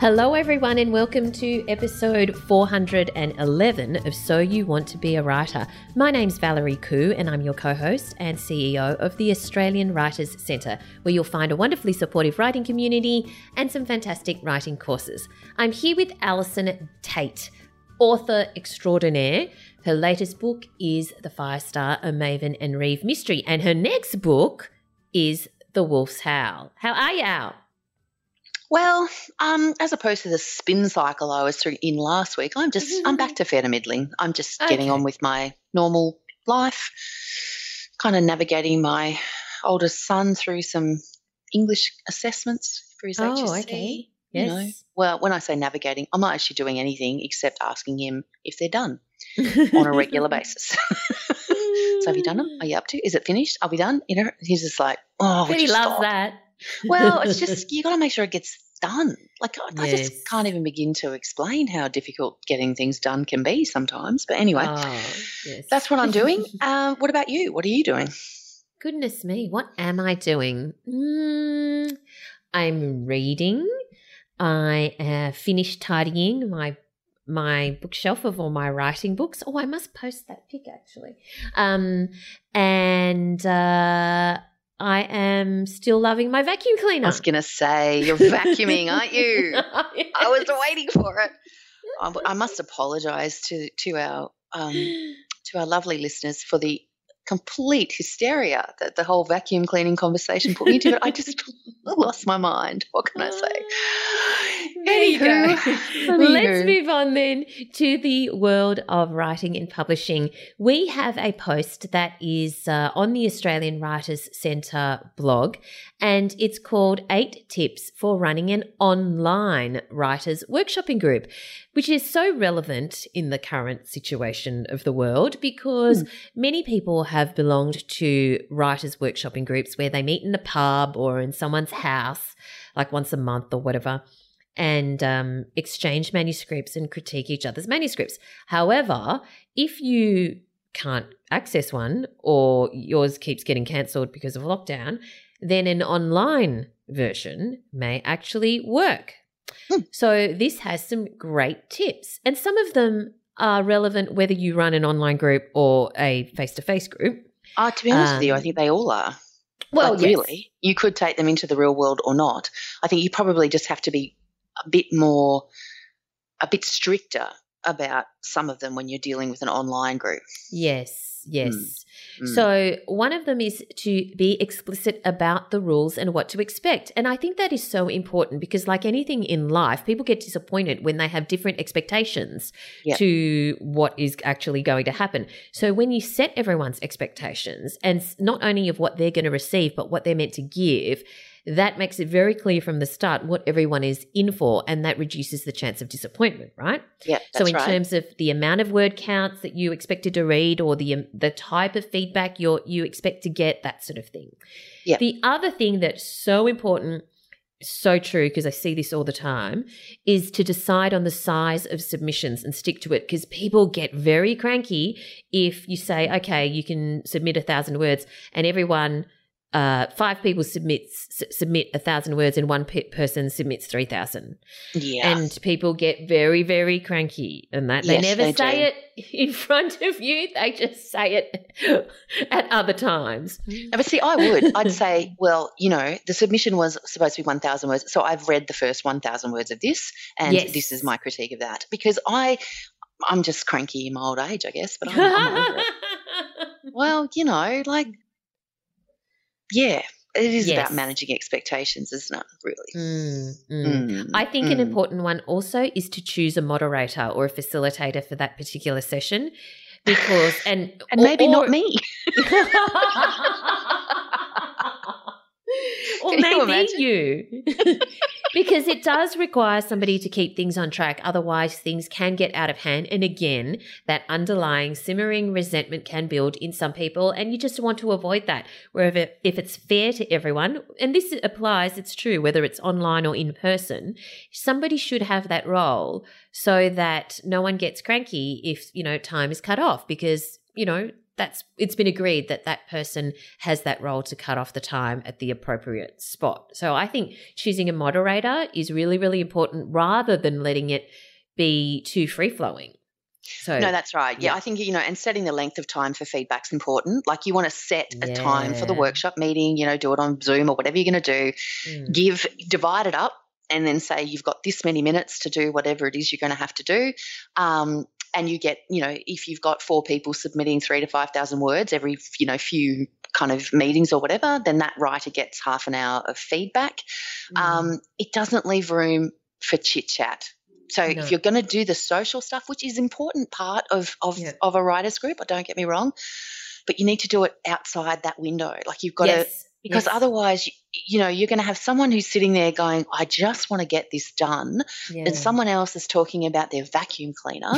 Hello, everyone, and welcome to episode 411 of So You Want to Be a Writer. My name's Valerie Khoo, and I'm your co host and CEO of the Australian Writers Centre, where you'll find a wonderfully supportive writing community and some fantastic writing courses. I'm here with Allison Tait, author extraordinaire. Her latest book is The Firestar, a Maven and Reeve mystery, and her next book is The Wolf's Howl. How are you, Al? Well, um, as opposed to the spin cycle I was through in last week, I'm just I'm back to fair to middling. I'm just getting on with my normal life, kind of navigating my oldest son through some English assessments for his Oh, HSC. okay. you know. Yes. Well, when I say navigating, I'm not actually doing anything except asking him if they're done on a regular basis. so have you done them? Are you up to? Is it finished? Are we done? You know, he's just like, oh, he loves stop? that. Well, it's just you got to make sure it gets done. Like I I just can't even begin to explain how difficult getting things done can be sometimes. But anyway, Oh, yes. that's what I'm doing. Um, what about you? What are you doing? Goodness me, what am I doing? Mm, I'm reading. I uh, finished tidying my my bookshelf of all my writing books. Oh, I must post that pic actually. Um, and uh, I am still loving my vacuum cleaner. I was gonna say you're vacuuming, aren't you? I was waiting for it. I, I must apologise to to our um, to our lovely listeners for the complete hysteria that the whole vacuum cleaning conversation put me into. I just lost my mind. What can I say? There you go. Anywho. Let's move on then to the world of writing and publishing. We have a post that is uh, on the Australian Writers Centre blog, and it's called Eight Tips for Running an Online Writers Workshopping Group, which is so relevant in the current situation of the world because many people have belonged to writers' workshopping groups where they meet in a pub or in someone's house, like once a month or whatever and um, exchange manuscripts and critique each other's manuscripts. However, if you can't access one or yours keeps getting cancelled because of lockdown, then an online version may actually work. Hmm. So, this has some great tips, and some of them are relevant whether you run an online group or a face to face group. Uh, to be honest with you, I Um, think they all are. Well, Like, yes. really, you could take them into the real world or not. I think you probably just have to be a bit more, a bit stricter about some of them when you're dealing with an online group. Yes, yes. Mm. So, one of them is to be explicit about the rules and what to expect. And I think that is so important because, like anything in life, people get disappointed when they have different expectations Yeah. to what is actually going to happen. So, when you set everyone's expectations and not only of what they're going to receive, but what they're meant to give, that makes it very clear from the start what everyone is in for, and that reduces the chance of disappointment, right? yeah, So, in right. terms of the amount of word counts that you expected to read, or the um, the type of feedback you you expect to get, that sort of thing. Yeah. The other thing that's so important, so true because I see this all the time, is to decide on the size of submissions and stick to it. Because people get very cranky if you say, okay, you can submit a thousand words, and everyone. Uh, five people submits s- submit a thousand words and one pe- person submits three thousand yeah, and people get very very cranky and that they Yes, never they say do. it in front of you they just say it at other times but see, I would. I'd say, well, you know, the submission was supposed to be 1,000 words. So I've read the first 1,000 words of this, and Yes. this is my critique of that. Because I, I'm just cranky in my old age, I guess. But I'm, I'm over it. Well, you know, like, yeah, it is Yes. about managing expectations, isn't it? Really. Mm, mm. Mm, I think an mm. important one also is to choose a moderator or a facilitator for that particular session because and and or- maybe or- not me. or Can maybe you. because it does require somebody to keep things on track. Otherwise, things can get out of hand. And again, that underlying simmering resentment can build in some people. And you just want to avoid that. Wherever, if it's fair to everyone, and this applies, it's true, whether it's online or in person, somebody should have that role so that no one gets cranky if, you know, time is cut off because, you know, that's it's been agreed that that person has that role to cut off the time at the appropriate spot. So I think choosing a moderator is really really important rather than letting it be too free flowing. So No, that's right. Yeah, yeah, I think you know, and setting the length of time for feedback's important. Like you want to set a time for the workshop meeting, you know, do it on Zoom or whatever you're going to do. Mm. Give divide it up and then say you've got this many minutes to do whatever it is you're going to have to do. Um, and you get, you know, if you've got four people submitting three to 5,000 words every, you know, few kind of meetings or whatever, then that writer gets half an hour of feedback. Mm. Um, it doesn't leave room for chit chat. So no. if you're going to do the social stuff, which is important part of of, yeah. of a writers group, don't get me wrong, but you need to do it outside that window. Like you've got yes. to because yes. otherwise you, know you're going to have someone who's sitting there going i just want to get this done yeah. and someone else is talking about their vacuum cleaner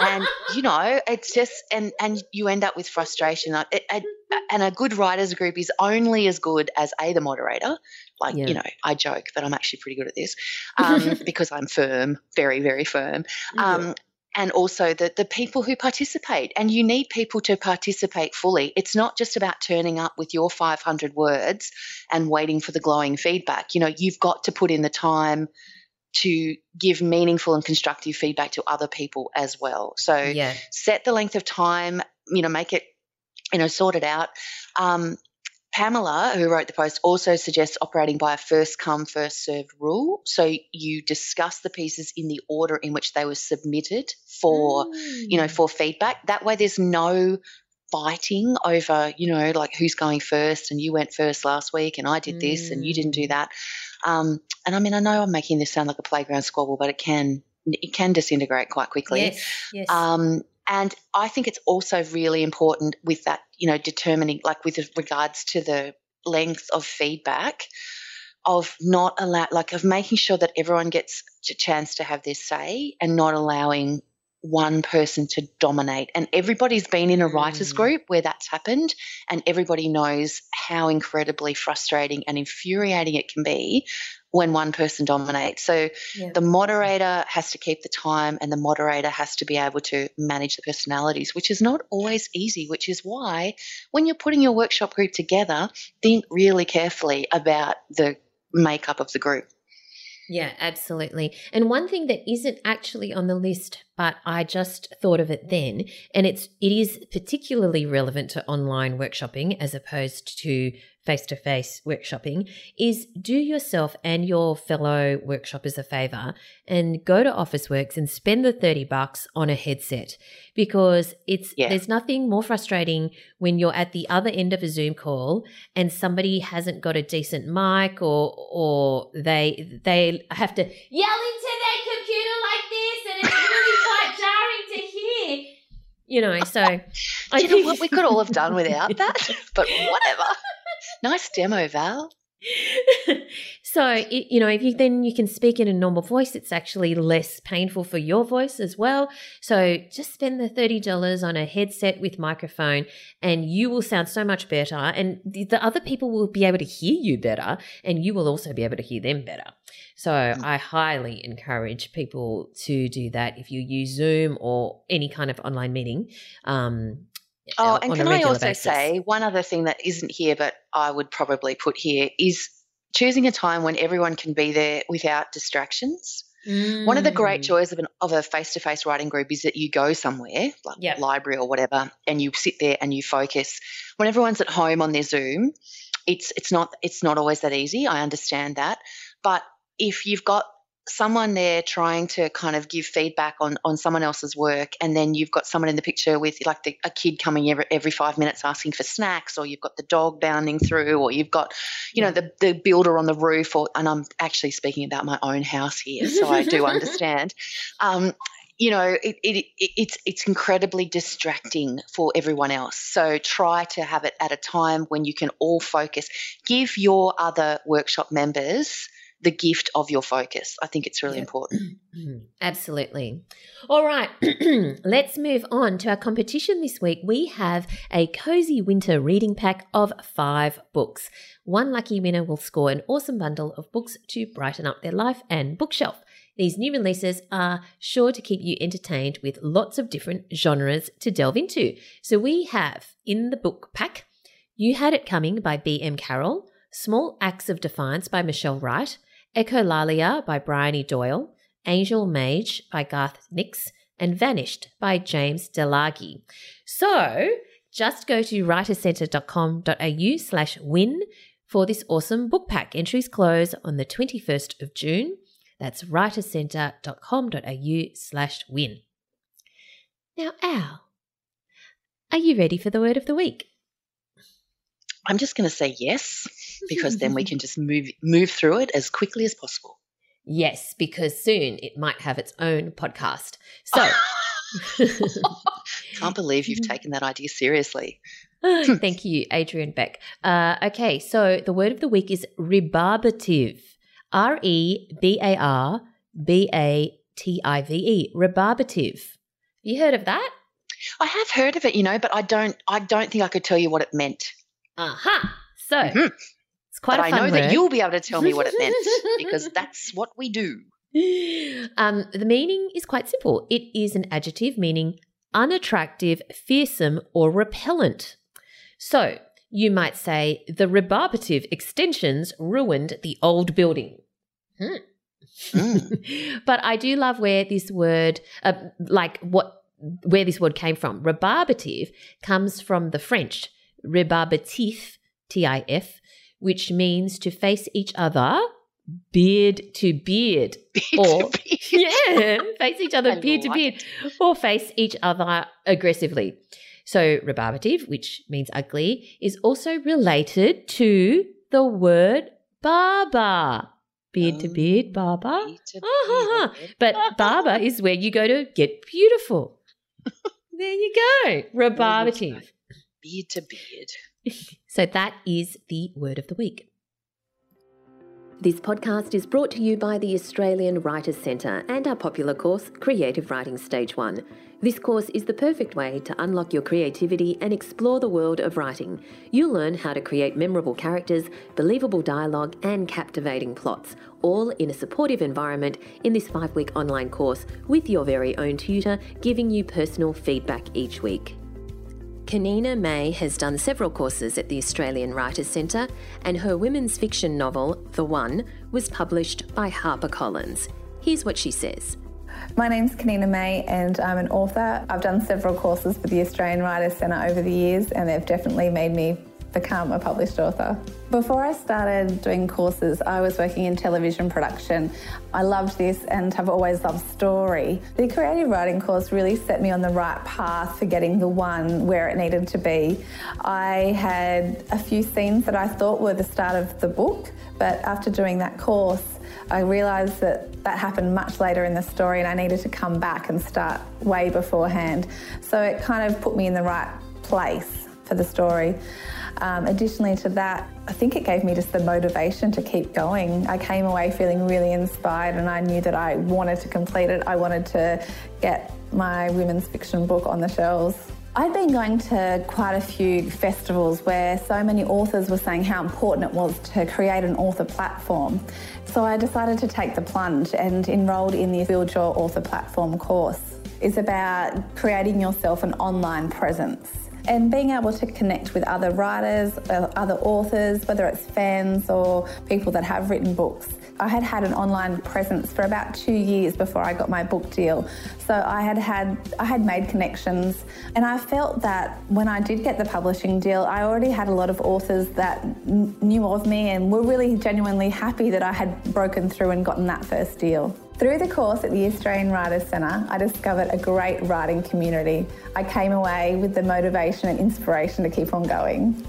and you know it's just and and you end up with frustration it, it, and a good writers group is only as good as a the moderator like yeah. you know i joke that i'm actually pretty good at this um, because i'm firm very very firm um, and also the, the people who participate. And you need people to participate fully. It's not just about turning up with your 500 words and waiting for the glowing feedback. You know, you've got to put in the time to give meaningful and constructive feedback to other people as well. So yeah. set the length of time, you know, make it, you know, sort it out. Um, Pamela, who wrote the post, also suggests operating by a first come, first served rule. So you discuss the pieces in the order in which they were submitted for, mm. you know, mm. for feedback. That way there's no fighting over, you know, like who's going first and you went first last week and I did this and you didn't do mm. that. Um, and I mean, I know I'm making this sound like a playground squabble, but it can it can disintegrate quite quickly. Yes, yes. Um, and I think it's also really important with that, you know, determining, like with regards to the length of feedback, of not allow, like of making sure that everyone gets a chance to have their say and not allowing one person to dominate. And everybody's been in a writers mm. group where that's happened, and everybody knows how incredibly frustrating and infuriating it can be when one person dominates. So yeah. the moderator has to keep the time and the moderator has to be able to manage the personalities, which is not always easy, which is why when you're putting your workshop group together, think really carefully about the makeup of the group. Yeah, absolutely. And one thing that isn't actually on the list, but I just thought of it then, and it's it is particularly relevant to online workshopping as opposed to face to face workshopping is do yourself and your fellow workshoppers a favor and go to Officeworks and spend the 30 bucks on a headset because it's yeah. there's nothing more frustrating when you're at the other end of a Zoom call and somebody hasn't got a decent mic or or they they have to yell into their computer like this and it's really quite jarring to hear. You know, so I you know what we could all have done without that, but whatever nice demo, Val. so it, you know if you then you can speak in a normal voice it's actually less painful for your voice as well so just spend the $30 on a headset with microphone and you will sound so much better and the, the other people will be able to hear you better and you will also be able to hear them better so mm. i highly encourage people to do that if you use zoom or any kind of online meeting um, Oh, and can I also basis. say one other thing that isn't here, but I would probably put here is choosing a time when everyone can be there without distractions. Mm. One of the great mm. joys of, an, of a face-to-face writing group is that you go somewhere, like yep. library or whatever, and you sit there and you focus. When everyone's at home on their Zoom, it's it's not it's not always that easy. I understand that, but if you've got someone there trying to kind of give feedback on on someone else's work and then you've got someone in the picture with like the, a kid coming every, every five minutes asking for snacks or you've got the dog bounding through or you've got you know the, the builder on the roof or and i'm actually speaking about my own house here so i do understand. Um, you know it, it, it, it's it's incredibly distracting for everyone else. So try to have it at a time when you can all focus. Give your other workshop members the gift of your focus. I think it's really yeah. important. Absolutely. All right, let's move on to our competition this week. We have a cozy winter reading pack of five books. One lucky winner will score an awesome bundle of books to brighten up their life and bookshelf. These new releases are sure to keep you entertained with lots of different genres to delve into. So we have in the book pack You Had It Coming by B.M. Carroll, Small Acts of Defiance by Michelle Wright, Echolalia by Briohny Doyle, Angel Mage by Garth Nix, and Vanished by James DeLargy. So just go to writerscentre.com.au slash win for this awesome book pack. Entries close on the 21st of June. That's writerscentre.com.au slash win. Now, Al, are you ready for the word of the week? I'm just going to say yes because then we can just move move through it as quickly as possible. Yes, because soon it might have its own podcast. So, can't believe you've taken that idea seriously. Thank you, Adrian Beck. Uh, okay, so the word of the week is rebarbative. R E B A R B A T I V E. Rebarbative. You heard of that? I have heard of it, you know, but I don't. I don't think I could tell you what it meant. Aha. Uh-huh. So mm-hmm. it's quite. But I know word. that you'll be able to tell me what it meant because that's what we do. Um, the meaning is quite simple. It is an adjective meaning unattractive, fearsome, or repellent. So you might say the rebarbative extensions ruined the old building. Hmm. Mm. but I do love where this word, uh, like what, where this word came from. Rebarbative comes from the French rebarbatif, T I F, which means to face each other beard to beard, beard or to beard. yeah, face each other beard to beard, or face each other aggressively. So rebarbative, which means ugly, is also related to the word barber. Beard to beard, barber. Beard to Ah. But barber is where you go to get beautiful. there you go. Rebarbative. Beard to beard. So that is the word of the week. This podcast is brought to you by the Australian Writers Centre and our popular course, Creative Writing Stage 1. This course is the perfect way to unlock your creativity and explore the world of writing. You'll learn how to create memorable characters, believable dialogue, and captivating plots, all in a supportive environment in this five week online course with your very own tutor giving you personal feedback each week. Kaneana May has done several courses at the Australian Writers Centre, and her women's fiction novel, The One, was published by HarperCollins. Here's what she says. My name's Kaneana May and I'm an author. I've done several courses with the Australian Writers Centre over the years and they've definitely made me become a published author. Before I started doing courses, I was working in television production. I loved this and have always loved story. The creative writing course really set me on the right path for getting the one where it needed to be. I had a few scenes that I thought were the start of the book, but after doing that course, I realised that that happened much later in the story and I needed to come back and start way beforehand. So it kind of put me in the right place for the story. Um, additionally to that, I think it gave me just the motivation to keep going. I came away feeling really inspired and I knew that I wanted to complete it. I wanted to get my women's fiction book on the shelves. I'd been going to quite a few festivals where so many authors were saying how important it was to create an author platform. So I decided to take the plunge and enrolled in the Build Your Author Platform course. It's about creating yourself an online presence and being able to connect with other writers, uh, other authors, whether it's fans or people that have written books. I had had an online presence for about two years before I got my book deal. So I had had I had made connections and I felt that when I did get the publishing deal, I already had a lot of authors that knew of me and were really genuinely happy that I had broken through and gotten that first deal. Through the course at the Australian Writers Centre, I discovered a great writing community. I came away with the motivation and inspiration to keep on going.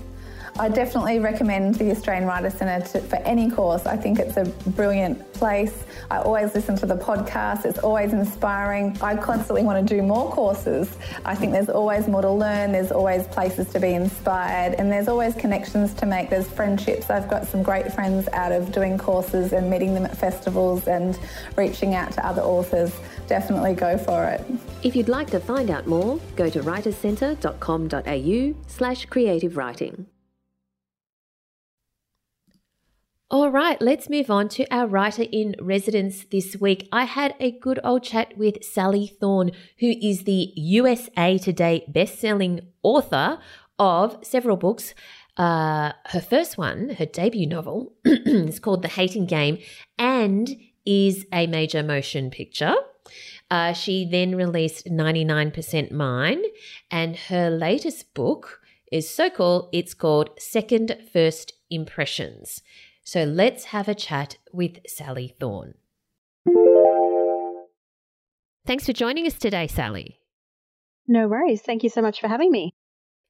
I definitely recommend the Australian Writers Centre to, for any course. I think it's a brilliant place. I always listen to the podcast, it's always inspiring. I constantly want to do more courses. I think there's always more to learn, there's always places to be inspired, and there's always connections to make. There's friendships. I've got some great friends out of doing courses and meeting them at festivals and reaching out to other authors. Definitely go for it. If you'd like to find out more, go to writerscentre.com.au slash creative writing. All right, let's move on to our writer in residence this week. I had a good old chat with Sally Thorne, who is the USA Today best-selling author of several books. Uh, her first one, her debut novel, is called The Hating Game and is a major motion picture. Uh, she then released 99% Mine, and her latest book is so cool, it's called Second First Impressions. So let's have a chat with Sally Thorne. Thanks for joining us today, Sally. No worries. Thank you so much for having me.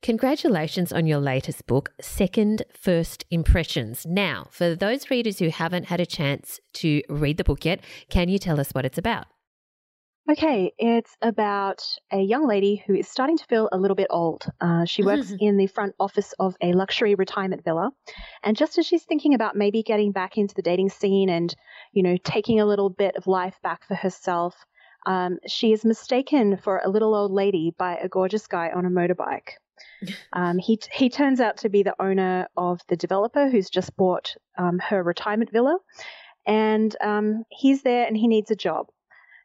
Congratulations on your latest book, Second First Impressions. Now, for those readers who haven't had a chance to read the book yet, can you tell us what it's about? Okay, it's about a young lady who is starting to feel a little bit old. Uh, she works in the front office of a luxury retirement villa, and just as she's thinking about maybe getting back into the dating scene and, you know, taking a little bit of life back for herself, um, she is mistaken for a little old lady by a gorgeous guy on a motorbike. Um, he he turns out to be the owner of the developer who's just bought um, her retirement villa, and um, he's there and he needs a job.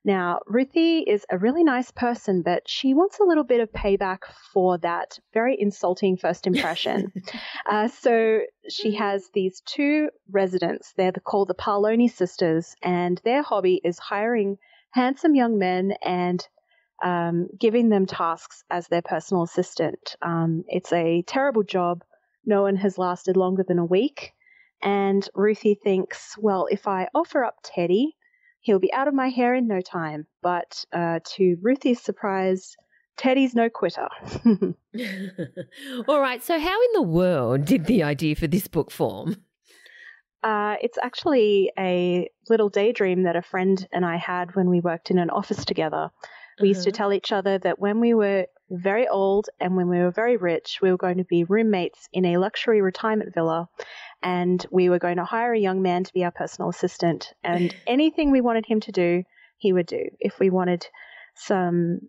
Now, Ruthie is a really nice person, but she wants a little bit of payback for that very insulting first impression. uh, so she has these two residents. They're called the Parloni sisters, and their hobby is hiring handsome young men and um, giving them tasks as their personal assistant. Um, it's a terrible job. No one has lasted longer than a week. And Ruthie thinks, well, if I offer up Teddy, He'll be out of my hair in no time. But uh, to Ruthie's surprise, Teddy's no quitter. All right. So, how in the world did the idea for this book form? Uh, it's actually a little daydream that a friend and I had when we worked in an office together. We uh-huh. used to uh-huh. tell each other that when we were very old and when we were very rich, we were going to be roommates in a luxury retirement villa and we were going to hire a young man to be our personal assistant. And anything we wanted him to do, he would do. If we wanted some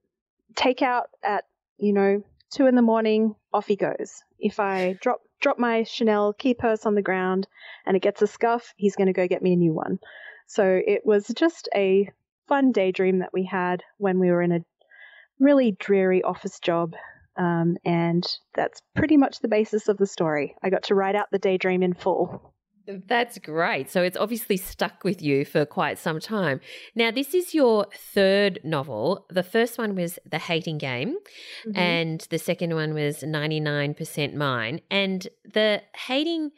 takeout at, you know, two in the morning, off he goes. If I drop drop my Chanel key purse on the ground and it gets a scuff, he's going to go get me a new one. So it was just a fun daydream that we had when we were in a really dreary office job um, and that's pretty much the basis of the story. I got to write out the daydream in full. That's great. So it's obviously stuck with you for quite some time. Now, this is your third novel. The first one was The Hating Game, mm-hmm. and the second one was 99% Mine. And the Hating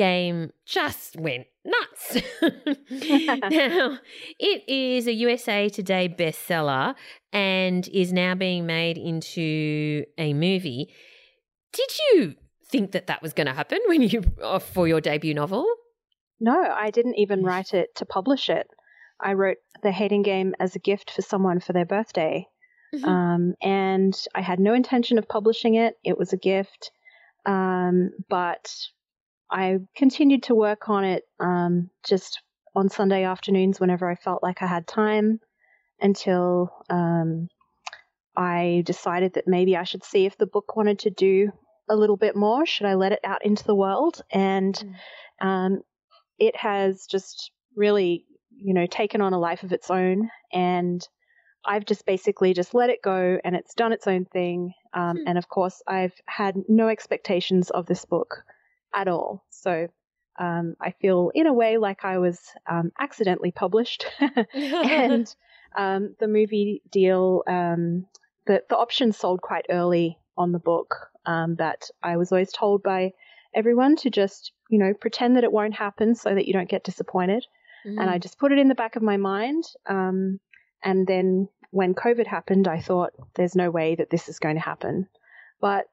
Game just went nuts. now, it is a USA Today bestseller and is now being made into a movie. Did you think that that was going to happen when you uh, for your debut novel? No, I didn't even write it to publish it. I wrote The Hating Game as a gift for someone for their birthday. Mm-hmm. Um, and I had no intention of publishing it. It was a gift. Um, but I continued to work on it um, just on Sunday afternoons whenever I felt like I had time until um, I decided that maybe I should see if the book wanted to do a little bit more. Should I let it out into the world? And mm. um, it has just really, you know, taken on a life of its own. And I've just basically just let it go and it's done its own thing. Um, mm. And of course, I've had no expectations of this book at all. So um, I feel, in a way, like I was um, accidentally published. and um, the movie deal, um, the, the option sold quite early on the book um, that I was always told by everyone to just, you know, pretend that it won't happen so that you don't get disappointed. Mm-hmm. And I mm. just put it in the back of my mind. Um, and then when COVID happened, I thought, there's no way that this is going to happen. But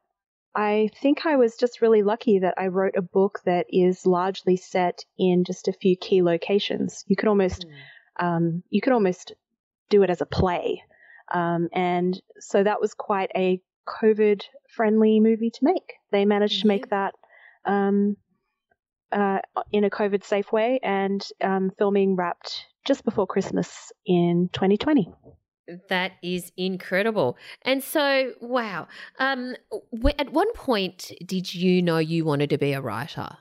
I think I was just really lucky that I wrote a book that is largely set in just a few key locations. You could almost, mm. um, you could almost do it as a play, um, and so that was quite a COVID friendly movie to make. They managed mm-hmm. to make that um, uh, in a COVID safe way, and um, filming wrapped just before Christmas in 2020. That is incredible. And so, wow. Um, at one point, did you know you wanted to be a writer?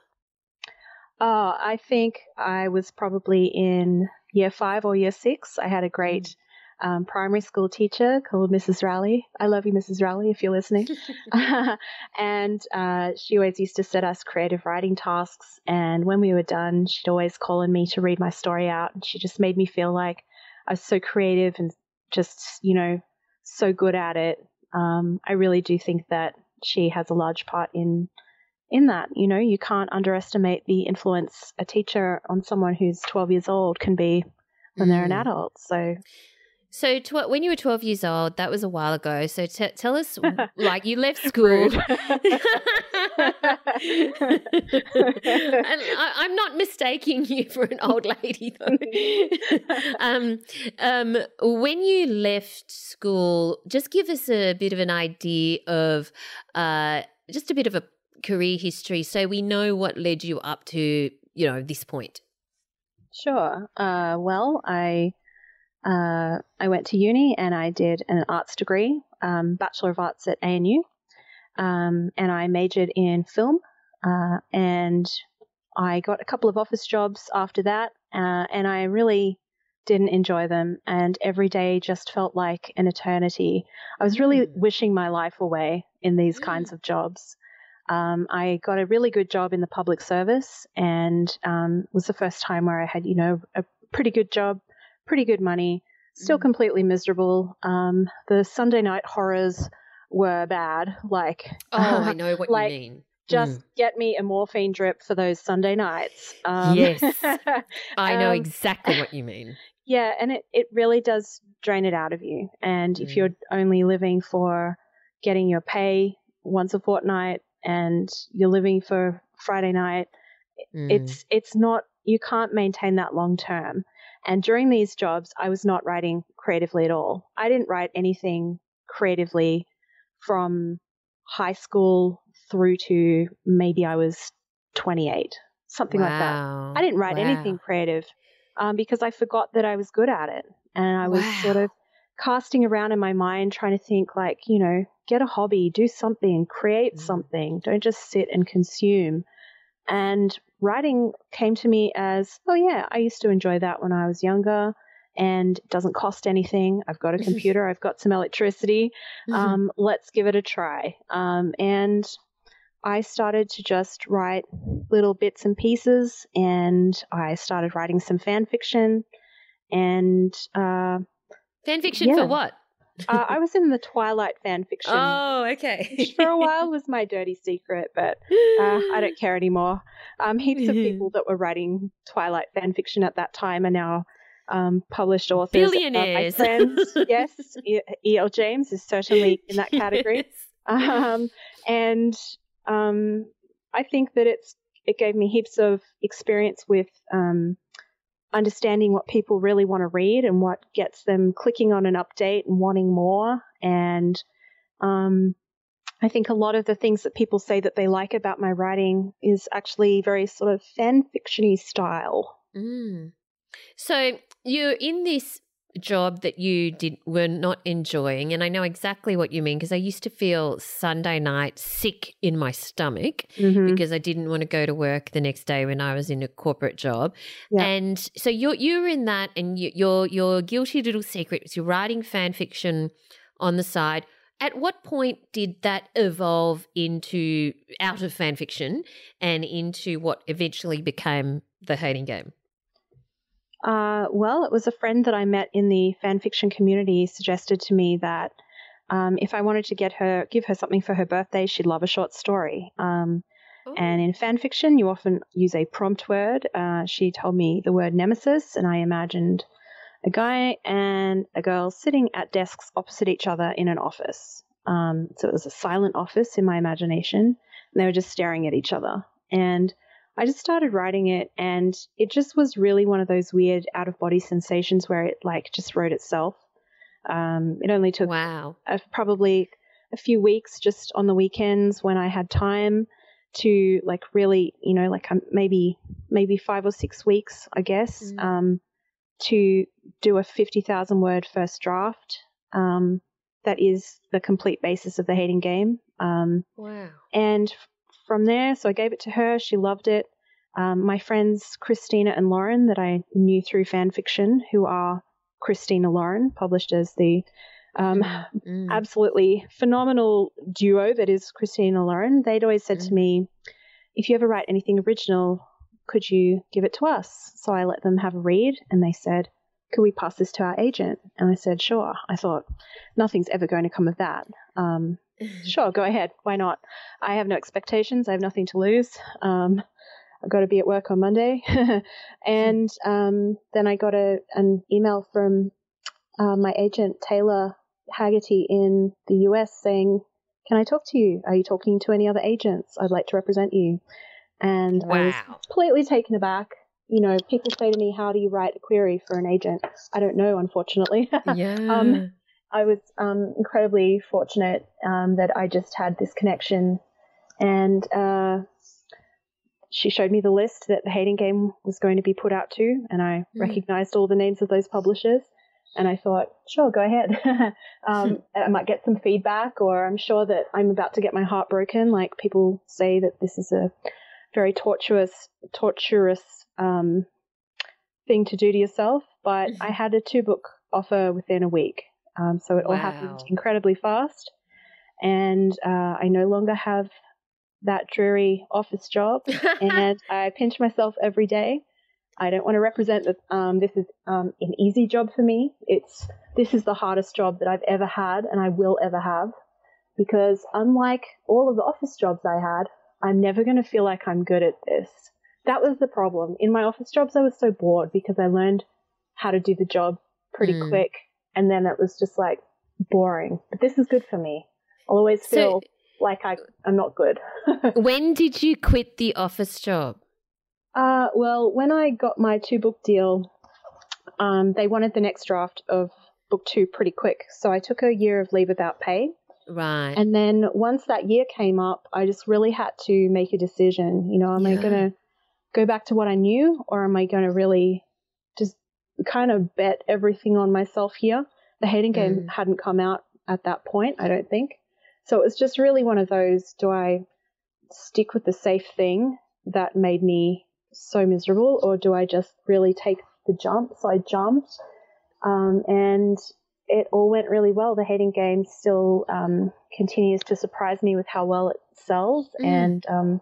Oh, I think I was probably in year five or year six. I had a great um, primary school teacher called Mrs. Rowley. I love you, Mrs. Rowley, if you're listening. and uh, she always used to set us creative writing tasks. And when we were done, she'd always call on me to read my story out. And she just made me feel like I was so creative and just, you know, so good at it. Um, I really do think that she has a large part in in that. You know, you can't underestimate the influence a teacher on someone who's 12 years old can be when they're an mm. adult. So so, tw- when you were 12 years old, that was a while ago. So, t- tell us, like, you left school. and I- am not mistaking you for an old lady, though. um, um, when you left school, just give us a bit of an idea of uh, just a bit of a career history so we know what led you up to, you know, this point. Sure. Uh, well, I uh, I went to uni and I did an arts degree, um, Bachelor of Arts at ANU, um, and I majored in film. Uh, and I got a couple of office jobs after that, uh, and I really didn't enjoy them. And every day just felt like an eternity. I was really mm. wishing my life away in these mm. kinds of jobs. Um, I got a really good job in the public service, and um, was the first time where I had, you know, a pretty good job pretty good money, still mm. completely miserable. Um, the Sunday night horrors were bad. Like, oh, I know what like, you mean. Just mm. get me a morphine drip for those Sunday nights. Um, yes, I know um, exactly what you mean. Yeah, and it, it really does drain it out of you. And mm. if you're only living for getting your pay once a fortnight and you're living for Friday night, mm. it's it's not you can't maintain that long term. And during these jobs, I was not writing creatively at all. I didn't write anything creatively from high school through to maybe I was 28, something wow. like that. I didn't write wow. anything creative um, because I forgot that I was good at it. And I was wow. sort of casting around in my mind, trying to think, like, you know, get a hobby, do something, create mm. something. Don't just sit and consume. And writing came to me as, oh, yeah, I used to enjoy that when I was younger and it doesn't cost anything. I've got a computer, I've got some electricity. Mm-hmm. Um, let's give it a try. Um, and I started to just write little bits and pieces, and I started writing some fan fiction. And uh, fan fiction yeah. for what? Uh, I was in the Twilight fan fiction. Oh, okay. which for a while was my dirty secret, but uh, I don't care anymore. Um, heaps of people that were writing Twilight fan fiction at that time are now um, published authors. Billionaires. Uh, my friends, yes. E.L. James is certainly in that category. Yes. Um, and um, I think that it's it gave me heaps of experience with um, understanding what people really want to read and what gets them clicking on an update and wanting more. And um, I think a lot of the things that people say that they like about my writing is actually very sort of fan fictiony style. Mm. So you're in this job that you did were not enjoying and I know exactly what you mean because I used to feel Sunday night sick in my stomach mm-hmm. because I didn't want to go to work the next day when I was in a corporate job. Yeah. And so you're you're in that and you, your your guilty little secret is you're writing fan fiction on the side. At what point did that evolve into out of fan fiction and into what eventually became the hating game? Uh, well, it was a friend that I met in the fan fiction community suggested to me that um, if I wanted to get her, give her something for her birthday, she'd love a short story. Um, and in fan fiction, you often use a prompt word. Uh, she told me the word nemesis, and I imagined a guy and a girl sitting at desks opposite each other in an office. Um, so it was a silent office in my imagination, and they were just staring at each other. And I just started writing it and it just was really one of those weird out of body sensations where it like just wrote itself. Um, it only took wow. a, probably a few weeks just on the weekends when I had time to like really, you know, like um, maybe maybe five or six weeks, I guess, mm. um, to do a fifty thousand word first draft. Um, that is the complete basis of the hating game. Um, wow! And from there, so I gave it to her. She loved it. um, my friends Christina and Lauren that I knew through fan fiction, who are Christina Lauren, published as the um, mm. absolutely phenomenal duo that is Christina Lauren. They'd always said mm. to me, if you ever write anything original, could you give it to us? So I let them have a read, and they said, could we pass this to our agent? And I said, sure. I thought, nothing's ever going to come of that. Um, sure, go ahead. Why not? I have no expectations. I have nothing to lose. Um, I've got to be at work on Monday. and um, then I got a, an email from uh, my agent, Taylor Haggerty, in the US saying, Can I talk to you? Are you talking to any other agents? I'd like to represent you. And wow. I was completely taken aback. You know, people say to me, How do you write a query for an agent? I don't know, unfortunately. yeah. um, I was um, incredibly fortunate um, that I just had this connection. And uh, she showed me the list that the Hating Game was going to be put out to, and I mm. recognized all the names of those publishers. And I thought, sure, go ahead. um, I might get some feedback, or I'm sure that I'm about to get my heart broken. Like people say that this is a very tortuous, torturous um, thing to do to yourself. But I had a two book offer within a week, um, so it wow. all happened incredibly fast. And uh, I no longer have that dreary office job, and I pinch myself every day. I don't want to represent that um, this is um, an easy job for me. It's this is the hardest job that I've ever had, and I will ever have, because unlike all of the office jobs I had, I'm never going to feel like I'm good at this. That was the problem. In my office jobs, I was so bored because I learned how to do the job pretty mm. quick, and then it was just like boring. But this is good for me. I'll always feel. So- like I, I'm not good. when did you quit the office job? Uh, well, when I got my two book deal, um, they wanted the next draft of book two pretty quick. So I took a year of leave without pay. Right. And then once that year came up, I just really had to make a decision. You know, am yeah. I going to go back to what I knew or am I going to really kind of bet everything on myself here? The hating game mm. hadn't come out at that point, I don't think. So it was just really one of those do I stick with the safe thing that made me so miserable, or do I just really take the jump? So I jumped, um, and it all went really well. The Hating Game still um, continues to surprise me with how well it sells, mm. and um,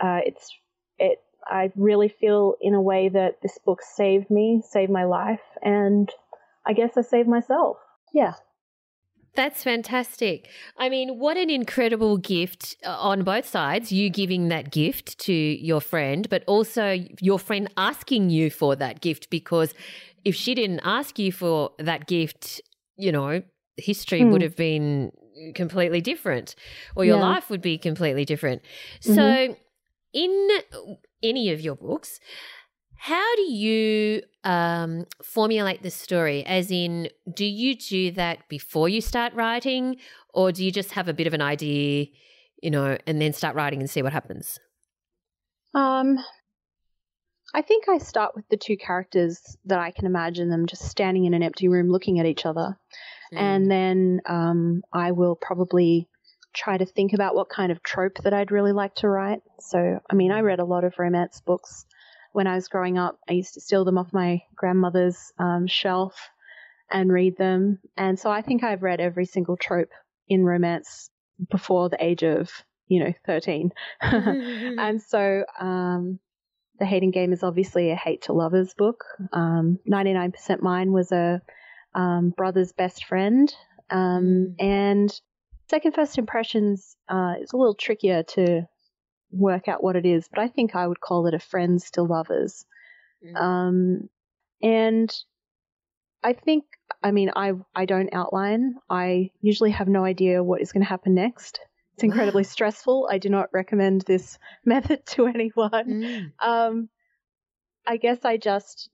uh, it's it. I really feel in a way that this book saved me, saved my life, and I guess I saved myself. Yeah. That's fantastic. I mean, what an incredible gift uh, on both sides. You giving that gift to your friend, but also your friend asking you for that gift because if she didn't ask you for that gift, you know, history mm. would have been completely different or your yeah. life would be completely different. Mm-hmm. So, in any of your books, how do you um, formulate the story? As in, do you do that before you start writing, or do you just have a bit of an idea, you know, and then start writing and see what happens? Um, I think I start with the two characters that I can imagine them just standing in an empty room looking at each other. Mm. And then um, I will probably try to think about what kind of trope that I'd really like to write. So, I mean, I read a lot of romance books when I was growing up, I used to steal them off my grandmother's um, shelf and read them. And so I think I've read every single trope in romance before the age of, you know, 13. and so um, The Hating Game is obviously a hate to lovers book. Um, 99% Mine was a um, brother's best friend. Um, mm. And Second First Impressions uh, is a little trickier to work out what it is, but I think I would call it a friends to lovers. Mm. Um, and I think, I mean, I I don't outline. I usually have no idea what is going to happen next. It's incredibly stressful. I do not recommend this method to anyone. Mm. Um, I guess I just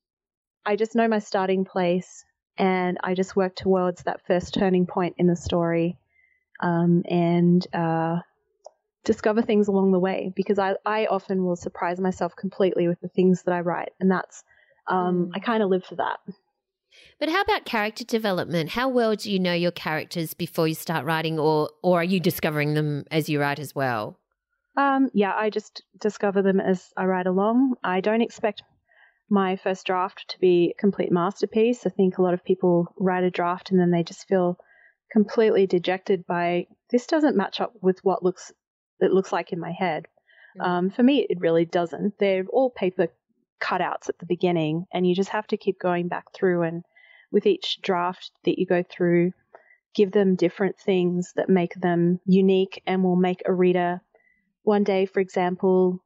I just know my starting place, and I just work towards that first turning point in the story. Um, and uh, discover things along the way because I, I often will surprise myself completely with the things that I write. And that's, um, mm. I kind of live for that. But how about character development? How well do you know your characters before you start writing, or, or are you discovering them as you write as well? Um, yeah, I just discover them as I write along. I don't expect my first draft to be a complete masterpiece. I think a lot of people write a draft and then they just feel completely dejected by this doesn't match up with what looks it looks like in my head. Mm. Um, for me, it really doesn't. They're all paper cutouts at the beginning, and you just have to keep going back through. And with each draft that you go through, give them different things that make them unique and will make a reader one day, for example,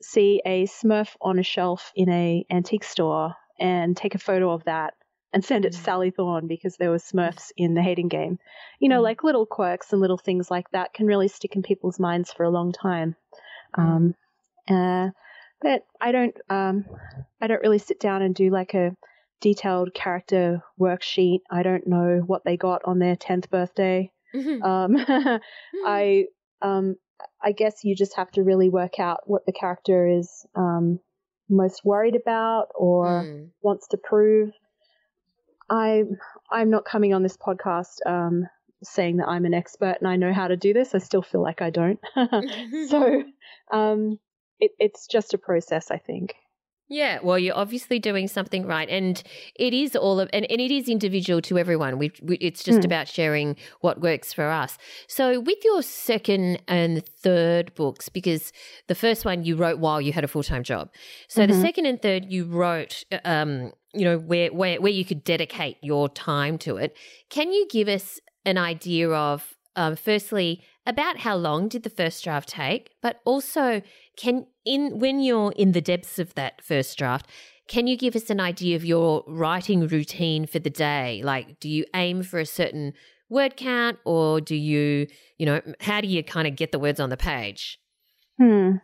see a Smurf on a shelf in a antique store and take a photo of that and send it to mm. Sally Thorne because there were Smurfs in the Hating Game. You know, mm. like little quirks and little things like that can really stick in people's minds for a long time. Mm. Um, uh, but I don't, um, I don't really sit down and do like a detailed character worksheet. I don't know what they got on their tenth birthday. Mm-hmm. Um, I, um, I guess you just have to really work out what the character is um, most worried about or mm. wants to prove. I I'm not coming on this podcast um, saying that I'm an expert and I know how to do this. I still feel like I don't. so um, it, it's just a process, I think. Yeah, well, you're obviously doing something right, and it is all of, and, and it is individual to everyone. We, we it's just mm. about sharing what works for us. So, with your second and third books, because the first one you wrote while you had a full time job, so mm-hmm. the second and third you wrote, um, you know, where where where you could dedicate your time to it. Can you give us an idea of, um, firstly, about how long did the first draft take, but also can in when you're in the depths of that first draft, can you give us an idea of your writing routine for the day? Like, do you aim for a certain word count, or do you, you know, how do you kind of get the words on the page? Hmm.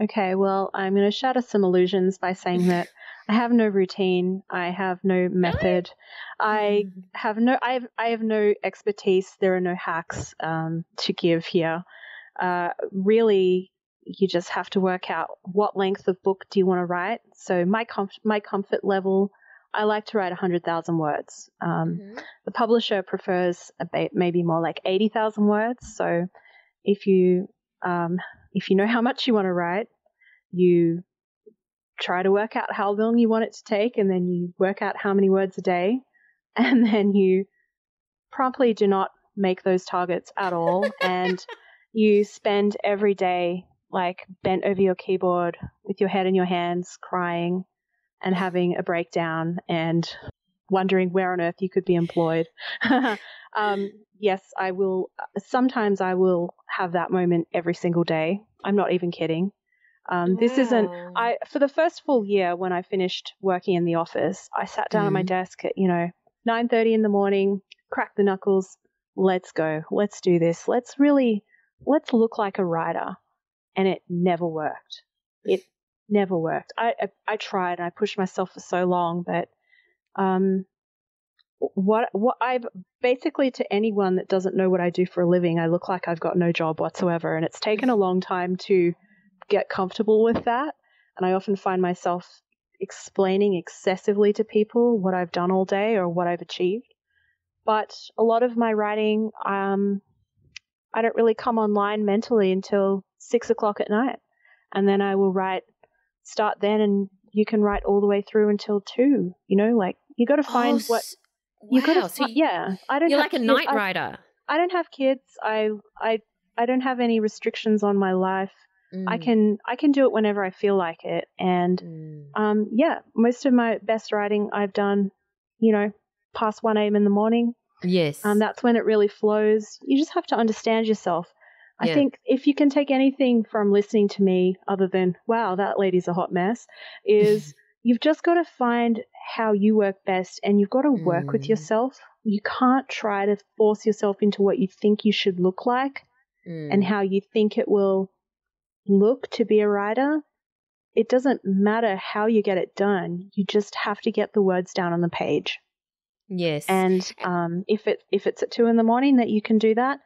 Okay. Well, I'm going to shatter some illusions by saying that I have no routine. I have no method. I mm. have no. I have. I have no expertise. There are no hacks um, to give here. Uh, really, you just have to work out what length of book do you want to write. So my comf- my comfort level. I like to write 100,000 words. Um, mm-hmm. The publisher prefers a maybe more like 80,000 words. So if you um, if you know how much you want to write, you try to work out how long you want it to take, and then you work out how many words a day, and then you promptly do not make those targets at all, and you spend every day like bent over your keyboard with your head in your hands, crying and having a breakdown and wondering where on earth you could be employed. um, yes, I will. Sometimes I will have that moment every single day. I'm not even kidding. Um, This isn't. I for the first full year when I finished working in the office, I sat down mm. at my mm-hmm. desk at you know 9:30 in the morning, crack the knuckles. Let's go. Let's do this. Let's really let's look like a writer. And it never worked. It never worked. I I, I tried. And I pushed myself for so long, but um, what what I've basically to anyone that doesn't know what I do for a living, I look like I've got no job whatsoever, and it's taken a long time to get comfortable with that. And I often find myself explaining excessively to people what I've done all day or what I've achieved. But a lot of my writing, um, I don't really come online mentally until six o'clock at night. And then I will write, start then, and you can write all the way through until two. You know, like you got to find oh, what you got to. So yeah, I don't. You're like a kids. night writer. I, I don't have kids. I I I don't have any restrictions on my life. Mm. I can I can do it whenever I feel like it, and mm. um, yeah, most of my best writing I've done, you know, past one a.m. in the morning. Yes, um, that's when it really flows. You just have to understand yourself. I yeah. think if you can take anything from listening to me, other than wow, that lady's a hot mess, is you've just got to find how you work best, and you've got to work mm. with yourself. You can't try to force yourself into what you think you should look like, mm. and how you think it will look to be a writer, it doesn't matter how you get it done. You just have to get the words down on the page. Yes. And um, if it if it's at two in the morning that you can do that,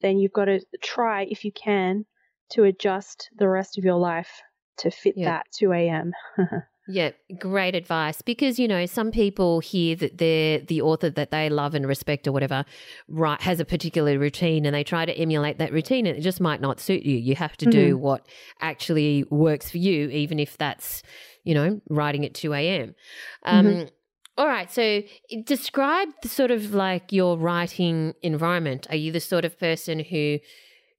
then you've got to try if you can to adjust the rest of your life to fit that 2 a.m. Yeah, great advice. Because, you know, some people hear that they're the author that they love and respect or whatever, right, has a particular routine and they try to emulate that routine and it just might not suit you. You have to mm-hmm. do what actually works for you, even if that's, you know, writing at 2 a.m. Um, mm-hmm. All right. So describe the sort of like your writing environment. Are you the sort of person who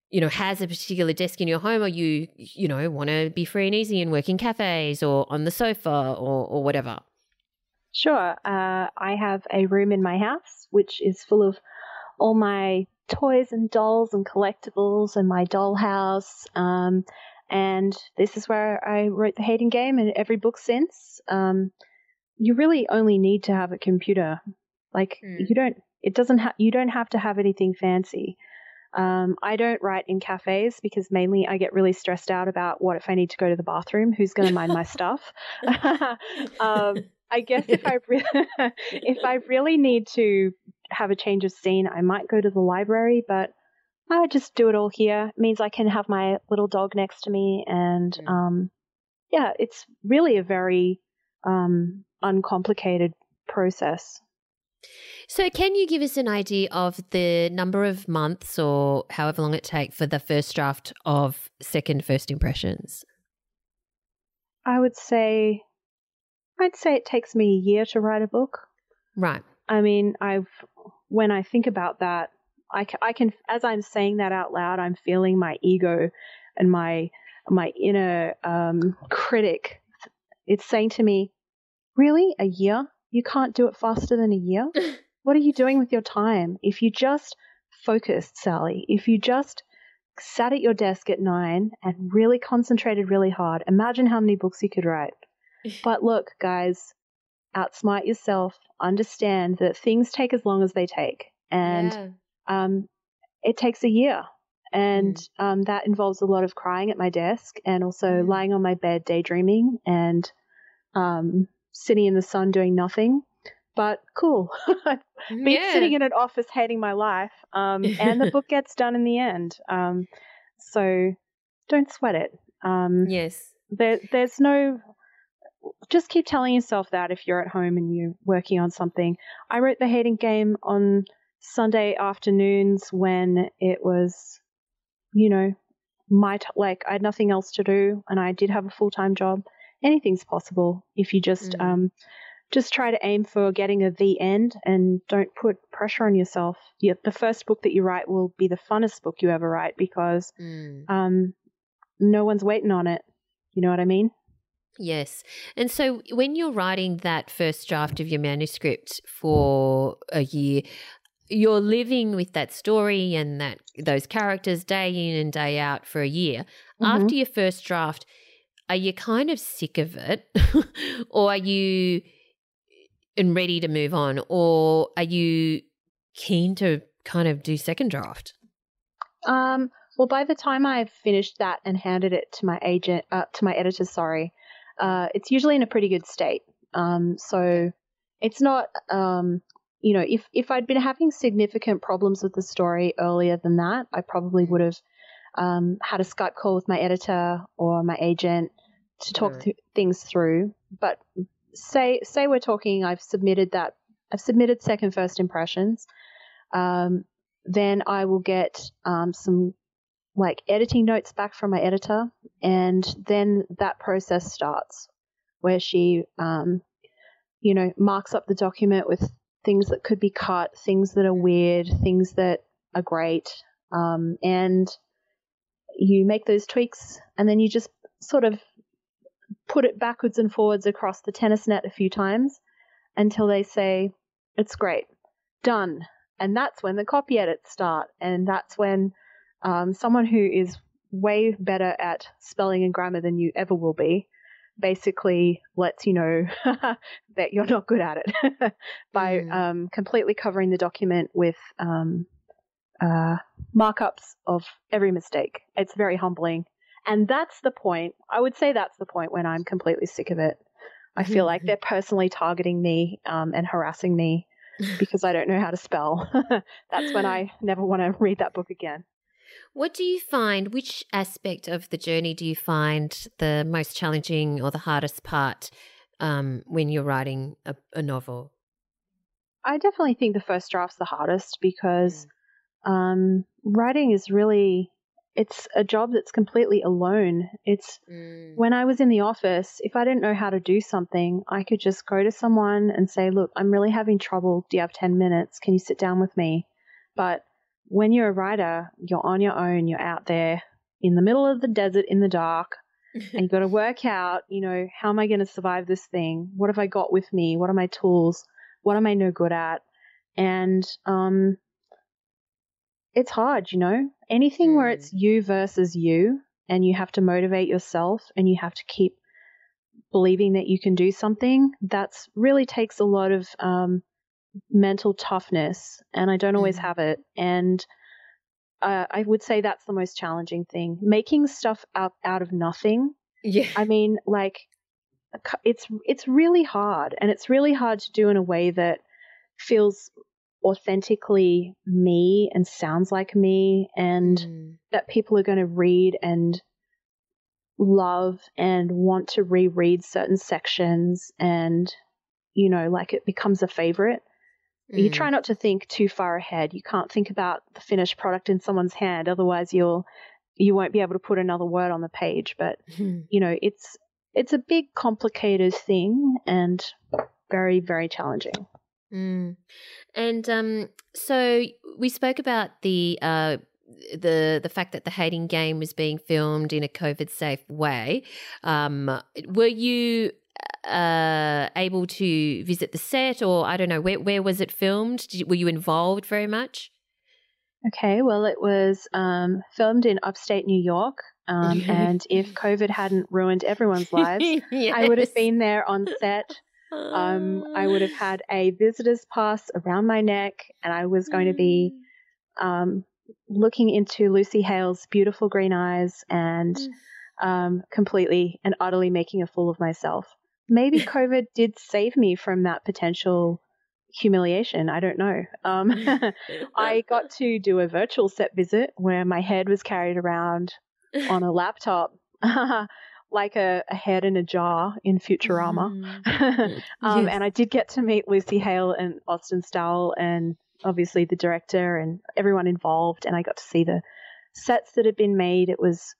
you know, has a particular desk in your home or you, you know, want to be free and easy and work in cafes or on the sofa or, or whatever? Sure. Uh, I have a room in my house which is full of all my toys and dolls and collectibles and my dollhouse. Um, and this is where I wrote the Hating Game and every book since. Um, you really only need to have a computer. Like mm. you don't, it doesn't have, you don't have to have anything fancy. Um, I don't write in cafes because mainly I get really stressed out about what if I need to go to the bathroom? Who's going to mind my stuff? um, I guess if I re- if I really need to have a change of scene, I might go to the library, but I just do it all here. It means I can have my little dog next to me, and mm. um, yeah, it's really a very um, uncomplicated process. So, can you give us an idea of the number of months or however long it takes for the first draft of second first impressions? I would say, I'd say it takes me a year to write a book. Right. I mean, I've when I think about that, I, I can as I'm saying that out loud, I'm feeling my ego and my my inner um, critic. It's saying to me, "Really, a year? You can't do it faster than a year. what are you doing with your time? If you just focused, Sally, if you just sat at your desk at nine and really concentrated really hard, imagine how many books you could write. but look, guys, outsmart yourself. Understand that things take as long as they take. And yeah. um, it takes a year. And mm. um, that involves a lot of crying at my desk and also mm. lying on my bed daydreaming and um, sitting in the sun doing nothing. But cool. Been yeah. sitting in an office hating my life. Um, and the book gets done in the end. Um, so don't sweat it. Um, yes. There, there's no. Just keep telling yourself that if you're at home and you're working on something. I wrote the hating game on Sunday afternoons when it was, you know, my t- like I had nothing else to do and I did have a full time job anything's possible if you just mm. um, just try to aim for getting a the end and don't put pressure on yourself. The first book that you write will be the funnest book you ever write because mm. um, no one's waiting on it. You know what I mean? Yes. And so when you're writing that first draft of your manuscript for a year, you're living with that story and that those characters day in and day out for a year. Mm-hmm. After your first draft, are you kind of sick of it? Or are you and ready to move on? Or are you keen to kind of do second draft? Um, well by the time i've finished that and handed it to my agent uh, to my editor sorry uh, it's usually in a pretty good state. Um, so it's not um, you know if if i'd been having significant problems with the story earlier than that i probably would have um, had a Skype call with my editor or my agent to talk th- things through. But say say we're talking, I've submitted that. I've submitted second first impressions. Um, then I will get um, some like editing notes back from my editor, and then that process starts where she, um, you know, marks up the document with things that could be cut, things that are weird, things that are great, um, and you make those tweaks, and then you just sort of put it backwards and forwards across the tennis net a few times until they say, it's great, done. And that's when the copy edits start. And that's when um, someone who is way better at spelling and grammar than you ever will be basically lets you know that you're not good at it by mm. um, completely covering the document with um, uh, markups of every mistake. It's very humbling and that's the point. I would say that's the point when I'm completely sick of it. I feel like they're personally targeting me um, and harassing me because I don't know how to spell. that's when I never want to read that book again. What do you find? Which aspect of the journey do you find the most challenging or the hardest part um, when you're writing a, a, novel? I definitely think the first draft's the hardest because mm. um, writing is really it's a job that's completely alone. It's mm. when I was in the office, if I didn't know how to do something, I could just go to someone and say, "Look, I'm really having trouble. Do you have 10 minutes? Can you sit down with me?" But when you're a writer, you're on your own, you're out there in the middle of the desert in the dark, and you've got to work out, you know, how am I going to survive this thing? What have I got with me? What are my tools? What am I no good at? And um, it's hard, you know. Anything mm. where it's mm. you versus you, and you have to motivate yourself, and you have to keep believing that you can do something. That's really takes a lot of um, mental toughness, and I don't always mm. have it. And uh, I would say that's the most challenging thing. Making stuff out out of nothing. Yeah. I mean, like it's it's really hard, and it's really hard to do in a way that feels authentically me and sounds like me, and mm. that people are going to read and love and want to reread certain sections, and you know, like it becomes a favorite. Mm. You try not to think too far ahead. You can't think about the finished product in someone's hand, otherwise you'll you won't be able to put another word on the page. But mm. you know, it's it's a big, complicated thing and very, very challenging. Mm. And um, so we spoke about the uh, the the fact that the hating game was being filmed in a COVID safe way. Um, were you uh, able to visit the set, or I don't know where where was it filmed? Did, were you involved very much? Okay, well, it was um, filmed in upstate New York, um, and if COVID hadn't ruined everyone's lives, yes. I would have been there on set. Um, I would have had a visitor's pass around my neck, and I was going to be mm. um, looking into Lucy Hale's beautiful green eyes and mm. um, completely and utterly making a fool of myself maybe COVID did save me from that potential humiliation. I don't know. Um, I got to do a virtual set visit where my head was carried around on a laptop. Like a, a, head in a jar in Futurama. Mm. um, yes. And I did get to meet Lucy Hale and Austin Stowell and obviously the director and everyone involved. And I got to see the sets that had been made. It was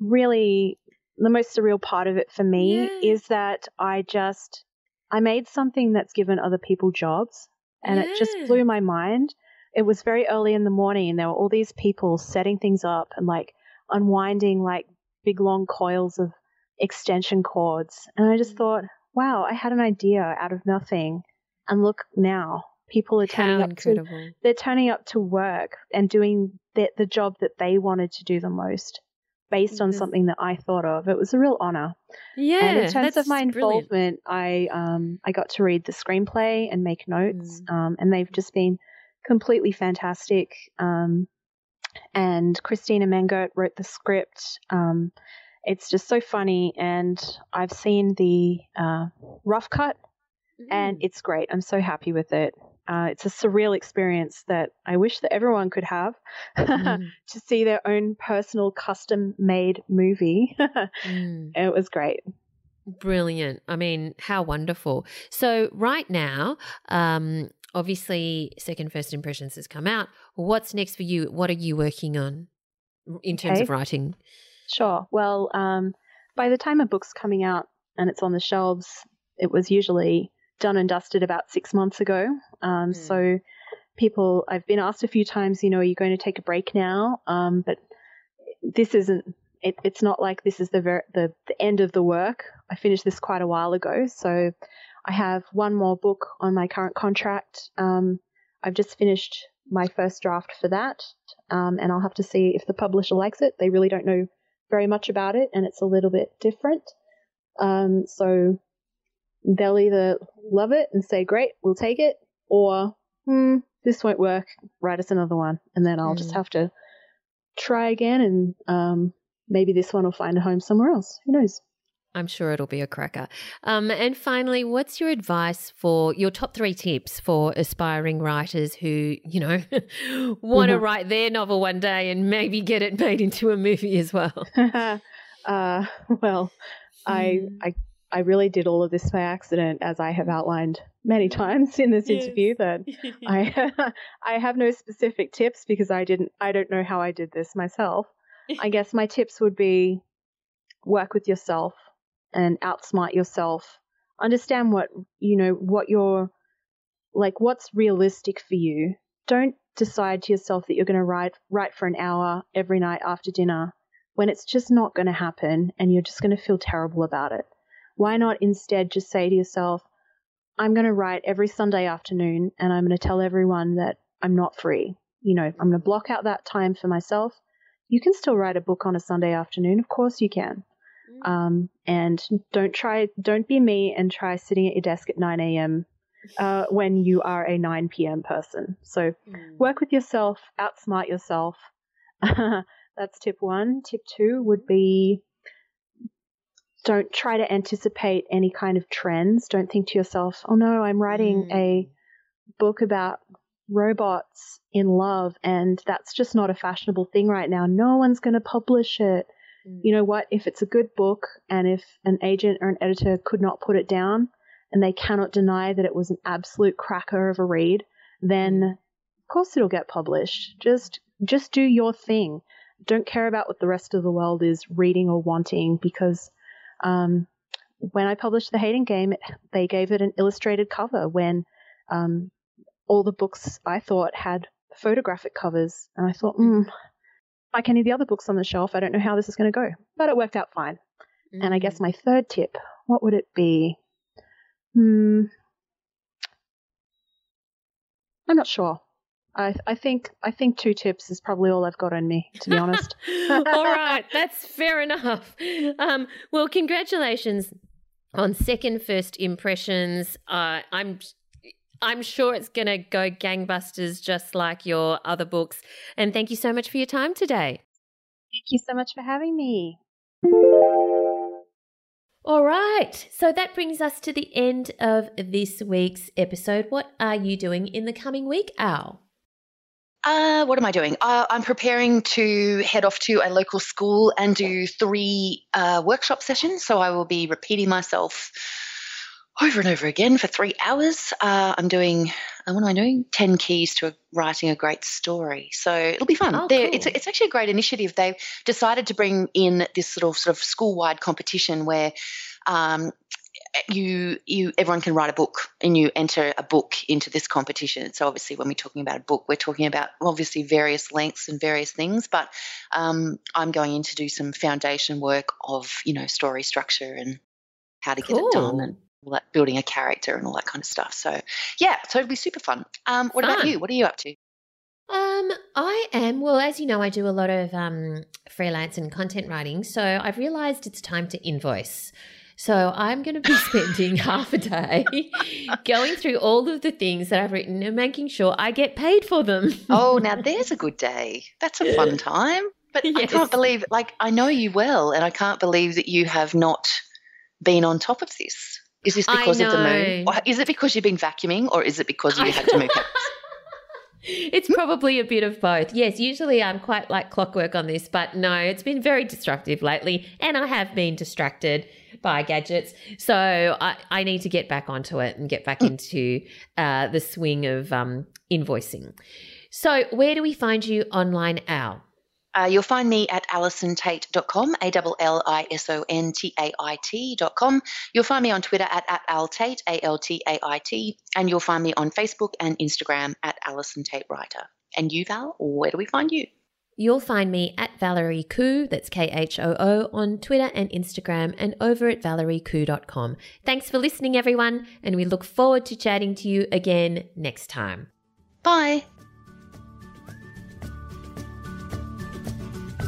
really the most surreal part of it for me is that I just I made something that's given other people jobs and yeah. it just blew my mind. It was very early in the morning and there were all these people setting things up and like unwinding like big long coils of extension cords and I just mm. thought, wow, I had an idea out of nothing and look now. People are turning How up incredible. to they're turning up to work and doing the, the job that they wanted to do the most based on mm-hmm. something that I thought of. It was a real honor. Yeah. And in terms of my involvement, brilliant. I um I got to read the screenplay and make notes. Mm. Um, and they've just been completely fantastic. Um, and Christina Mengert wrote the script. Um, it's just so funny, and I've seen the uh, rough cut, mm. and it's great. I'm so happy with it. Uh, it's a surreal experience that I wish that everyone could have mm. to see their own personal custom made movie. mm. It was great. Brilliant. I mean, how wonderful. So, right now, um, obviously, Second First Impressions has come out. What's next for you? What are you working on in terms okay. of writing? Sure. Well, um, by the time a book's coming out and it's on the shelves, it was usually done and dusted about six months ago. Um, mm. So people, I've been asked a few times, you know, are you going to take a break now? Um, but this isn't. It, it's not like this is the, ver- the the end of the work. I finished this quite a while ago, so I have one more book on my current contract. Um, I've just finished my first draft for that, um, and I'll have to see if the publisher likes it. They really don't know very much about it, and it's a little bit different. Um, so they'll either love it and say, great, we'll take it, or, hmm, this won't work, write us another one. And then I'll mm. just have to try again and um, maybe this one will find a home somewhere else. Who knows? I'm sure it'll be a cracker. Um, and finally, what's your advice for your top three tips for aspiring writers who, you know, want to mm-hmm. write their novel one day and maybe get it made into a movie as well? uh, well, I, hmm. I I really did all of this by accident, as I have outlined many times in this yes. interview. That I I have no specific tips because I didn't I don't know how I did this myself. I guess my tips would be work with yourself and outsmart yourself. Understand what you know what you're like what's realistic for you. Don't decide to yourself that you're going to write write for an hour every night after dinner when it's just not going to happen and you're just going to feel terrible about it. Why not instead just say to yourself, I'm going to write every Sunday afternoon and I'm going to tell everyone that I'm not free. You know, I'm going to block out that time for myself. You can still write a book on a Sunday afternoon. Of course you can. Mm. Um, and don't try, don't be me and try sitting at your desk at 9 a.m. Uh, when you are a 9 p.m. person. So mm. work with yourself, outsmart yourself. That's tip one. Tip two would be don't try to anticipate any kind of trends. Don't think to yourself, oh no, I'm writing mm. a book about robots in love and that's just not a fashionable thing right now. No one's going to publish it. Mm. You know what? If it's a good book and if an agent or an editor could not put it down and they cannot deny that it was an absolute cracker of a read, then mm. of course it'll get published. Just just do your thing. Don't care about what the rest of the world is reading or wanting because um, when I published The Hating Game, they gave it an illustrated cover when um, all the books I thought had photographic covers. And I thought, hmm, like any of the other books on the shelf, I don't know how this is going to go. But it worked out fine. Mm. And I guess mm. my third tip, what would it be? Hmm. I'm not sure. I, I think I think two tips is probably all I've got on me, to be honest. all right, that's fair enough. Um, well, congratulations on second first impressions. Uh, I'm I'm sure it's going to go gangbusters, just like your other books. And thank you so much for your time today. Thank you so much for having me. All right, so that brings us to the end of this week's episode. What are you doing in the coming week, Al? Uh, what am I doing? Uh, I'm preparing to head off to a local school and do three uh, workshop sessions. So I will be repeating myself over and over again for three hours. Uh, I'm doing, uh, what am I doing? 10 keys to writing a great story. So it'll be fun. Oh, cool. it's, it's actually a great initiative. They've decided to bring in this sort of, sort of school wide competition where um, you you everyone can write a book and you enter a book into this competition so obviously when we're talking about a book we're talking about obviously various lengths and various things but um, i'm going in to do some foundation work of you know story structure and how to get it done and all that building a character and all that kind of stuff so yeah so it'll be super fun um, what fun. about you what are you up to um, I am. Well, as you know, I do a lot of um, freelance and content writing. So I've realized it's time to invoice. So I'm going to be spending half a day going through all of the things that I've written and making sure I get paid for them. oh, now there's a good day. That's a fun time. But yes. I can't believe, like, I know you well, and I can't believe that you have not been on top of this. Is this because of the move? Is it because you've been vacuuming, or is it because you had to move house? It's probably a bit of both. Yes, usually I'm quite like clockwork on this, but no, it's been very disruptive lately, and I have been distracted by gadgets. So I, I need to get back onto it and get back mm. into uh, the swing of um, invoicing. So, where do we find you online, Al? Uh, you'll find me at allisontait.com, A L L I S O N T A I T.com. You'll find me on Twitter at, at altait, A L T A I T, and you'll find me on Facebook and Instagram at Allison Tait Writer. And you, Val, where do we find you? You'll find me at Valerie Khoo, that's K H O O, on Twitter and Instagram, and over at valeriekhoo.com. Thanks for listening, everyone, and we look forward to chatting to you again next time. Bye.